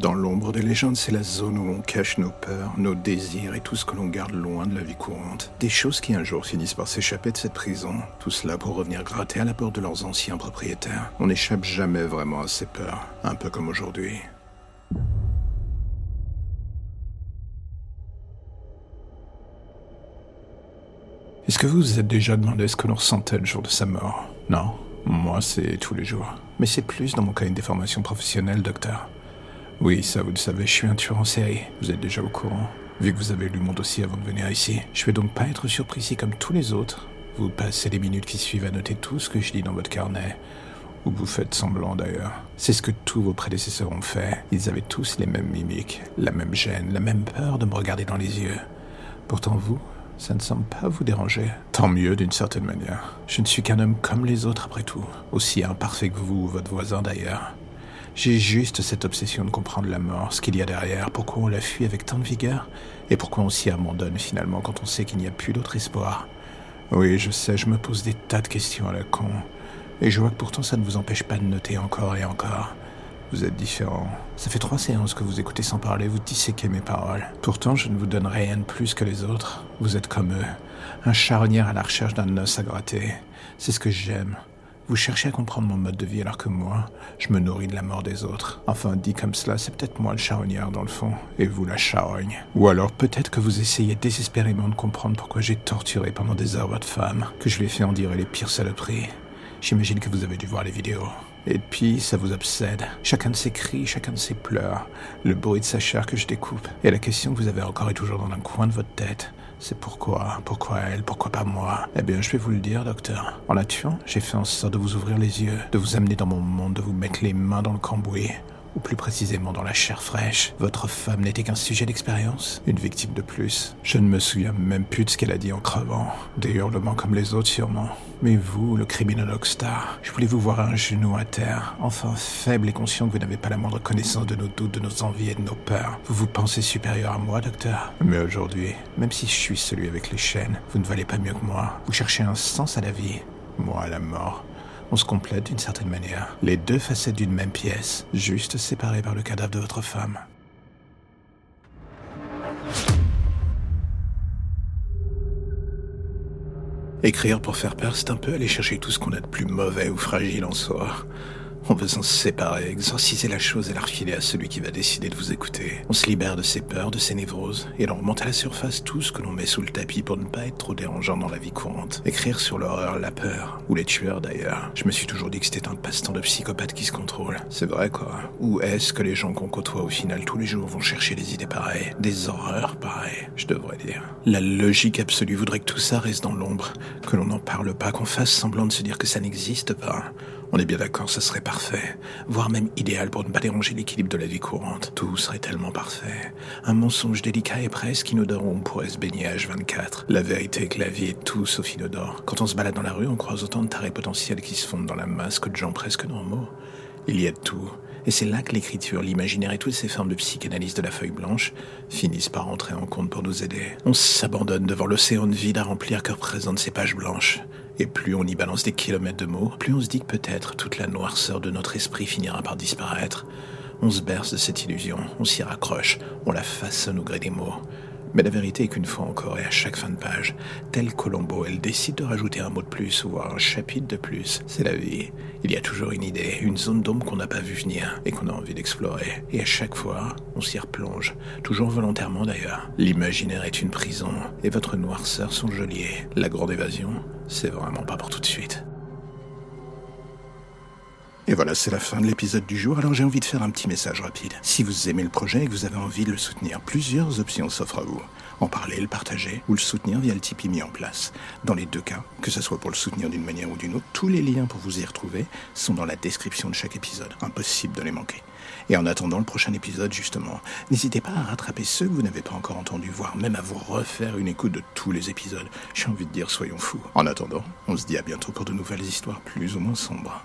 Dans l'ombre des légendes, c'est la zone où on cache nos peurs, nos désirs et tout ce que l'on garde loin de la vie courante. Des choses qui un jour finissent par s'échapper de cette prison. Tout cela pour revenir gratter à la porte de leurs anciens propriétaires. On n'échappe jamais vraiment à ces peurs, un peu comme aujourd'hui. Est-ce que vous vous êtes déjà demandé ce que l'on ressentait le jour de sa mort? Non? Moi, c'est tous les jours. Mais c'est plus dans mon cas une déformation professionnelle, docteur. Oui, ça vous le savez, je suis un tueur en série. Vous êtes déjà au courant. Vu que vous avez lu mon dossier avant de venir ici, je vais donc pas être surpris si, comme tous les autres, vous passez les minutes qui suivent à noter tout ce que je dis dans votre carnet. Ou vous faites semblant d'ailleurs. C'est ce que tous vos prédécesseurs ont fait. Ils avaient tous les mêmes mimiques, la même gêne, la même peur de me regarder dans les yeux. Pourtant vous, ça ne semble pas vous déranger. Tant mieux d'une certaine manière. Je ne suis qu'un homme comme les autres après tout. Aussi imparfait que vous ou votre voisin d'ailleurs. J'ai juste cette obsession de comprendre la mort, ce qu'il y a derrière, pourquoi on la fuit avec tant de vigueur, et pourquoi on s'y abandonne finalement quand on sait qu'il n'y a plus d'autre espoir. Oui, je sais, je me pose des tas de questions à la con, et je vois que pourtant ça ne vous empêche pas de noter encore et encore. Vous êtes différent. Ça fait trois séances que vous écoutez sans parler, vous disséquez mes paroles. Pourtant, je ne vous donne rien de plus que les autres. Vous êtes comme eux, un charnière à la recherche d'un os à gratter. C'est ce que j'aime. Vous cherchez à comprendre mon mode de vie alors que moi, je me nourris de la mort des autres. Enfin, dit comme cela, c'est peut-être moi le charognard dans le fond, et vous la charogne. Ou alors peut-être que vous essayez désespérément de comprendre pourquoi j'ai torturé pendant des heures votre femme, que je lui ai fait endurer les pires saloperies. J'imagine que vous avez dû voir les vidéos. Et puis, ça vous obsède. Chacun de ses cris, chacun de ses pleurs, le bruit de sa chair que je découpe. Et la question que vous avez encore est toujours dans un coin de votre tête. C'est pourquoi, pourquoi elle, pourquoi pas moi? Eh bien, je vais vous le dire, docteur. En la tuant, j'ai fait en sorte de vous ouvrir les yeux, de vous amener dans mon monde, de vous mettre les mains dans le cambouis ou plus précisément dans la chair fraîche. Votre femme n'était qu'un sujet d'expérience, une victime de plus. Je ne me souviens même plus de ce qu'elle a dit en crevant, des hurlements comme les autres sûrement. Mais vous, le criminologue star, je voulais vous voir un genou à terre, enfin faible et conscient que vous n'avez pas la moindre connaissance de nos doutes, de nos envies et de nos peurs. Vous vous pensez supérieur à moi, docteur? Mais aujourd'hui, même si je suis celui avec les chaînes, vous ne valez pas mieux que moi. Vous cherchez un sens à la vie, moi à la mort. On se complète d'une certaine manière. Les deux facettes d'une même pièce, juste séparées par le cadavre de votre femme. Écrire pour faire peur, c'est un peu aller chercher tout ce qu'on a de plus mauvais ou fragile en soi. On veut s'en séparer, exorciser la chose et la refiler à celui qui va décider de vous écouter. On se libère de ses peurs, de ses névroses, et l'on remonte à la surface tout ce que l'on met sous le tapis pour ne pas être trop dérangeant dans la vie courante. Écrire sur l'horreur, la peur, ou les tueurs d'ailleurs. Je me suis toujours dit que c'était un passe-temps de psychopathe qui se contrôle. C'est vrai quoi. Où est-ce que les gens qu'on côtoie au final tous les jours vont chercher des idées pareilles? Des horreurs pareilles, je devrais dire. La logique absolue voudrait que tout ça reste dans l'ombre, que l'on n'en parle pas, qu'on fasse semblant de se dire que ça n'existe pas. On est bien d'accord, ce serait parfait, voire même idéal pour ne pas déranger l'équilibre de la vie courante. Tout serait tellement parfait. Un mensonge délicat et presque inodore on pourrait se baigner à H24. La vérité est que la vie est tout sauf inodore. Quand on se balade dans la rue, on croise autant de tarés potentiels qui se fondent dans la masse que de gens presque normaux. Il y a de tout. Et c'est là que l'écriture, l'imaginaire et toutes ces formes de psychanalyse de la feuille blanche finissent par entrer en compte pour nous aider. On s'abandonne devant l'océan de vide à remplir que représentent ces pages blanches. Et plus on y balance des kilomètres de mots, plus on se dit que peut-être toute la noirceur de notre esprit finira par disparaître. On se berce de cette illusion, on s'y raccroche, on la façonne au gré des mots. Mais la vérité est qu'une fois encore et à chaque fin de page, tel Colombo, elle décide de rajouter un mot de plus, voire un chapitre de plus. C'est la vie. Il y a toujours une idée, une zone d'ombre qu'on n'a pas vu venir et qu'on a envie d'explorer. Et à chaque fois, on s'y replonge, toujours volontairement d'ailleurs. L'imaginaire est une prison et votre noirceur son geôlier. La grande évasion, c'est vraiment pas pour tout de suite. Et voilà, c'est la fin de l'épisode du jour, alors j'ai envie de faire un petit message rapide. Si vous aimez le projet et que vous avez envie de le soutenir, plusieurs options s'offrent à vous. En parler, le partager ou le soutenir via le Tipeee mis en place. Dans les deux cas, que ce soit pour le soutenir d'une manière ou d'une autre, tous les liens pour vous y retrouver sont dans la description de chaque épisode. Impossible de les manquer. Et en attendant le prochain épisode, justement, n'hésitez pas à rattraper ceux que vous n'avez pas encore entendus, voire même à vous refaire une écoute de tous les épisodes. J'ai envie de dire, soyons fous. En attendant, on se dit à bientôt pour de nouvelles histoires plus ou moins sombres.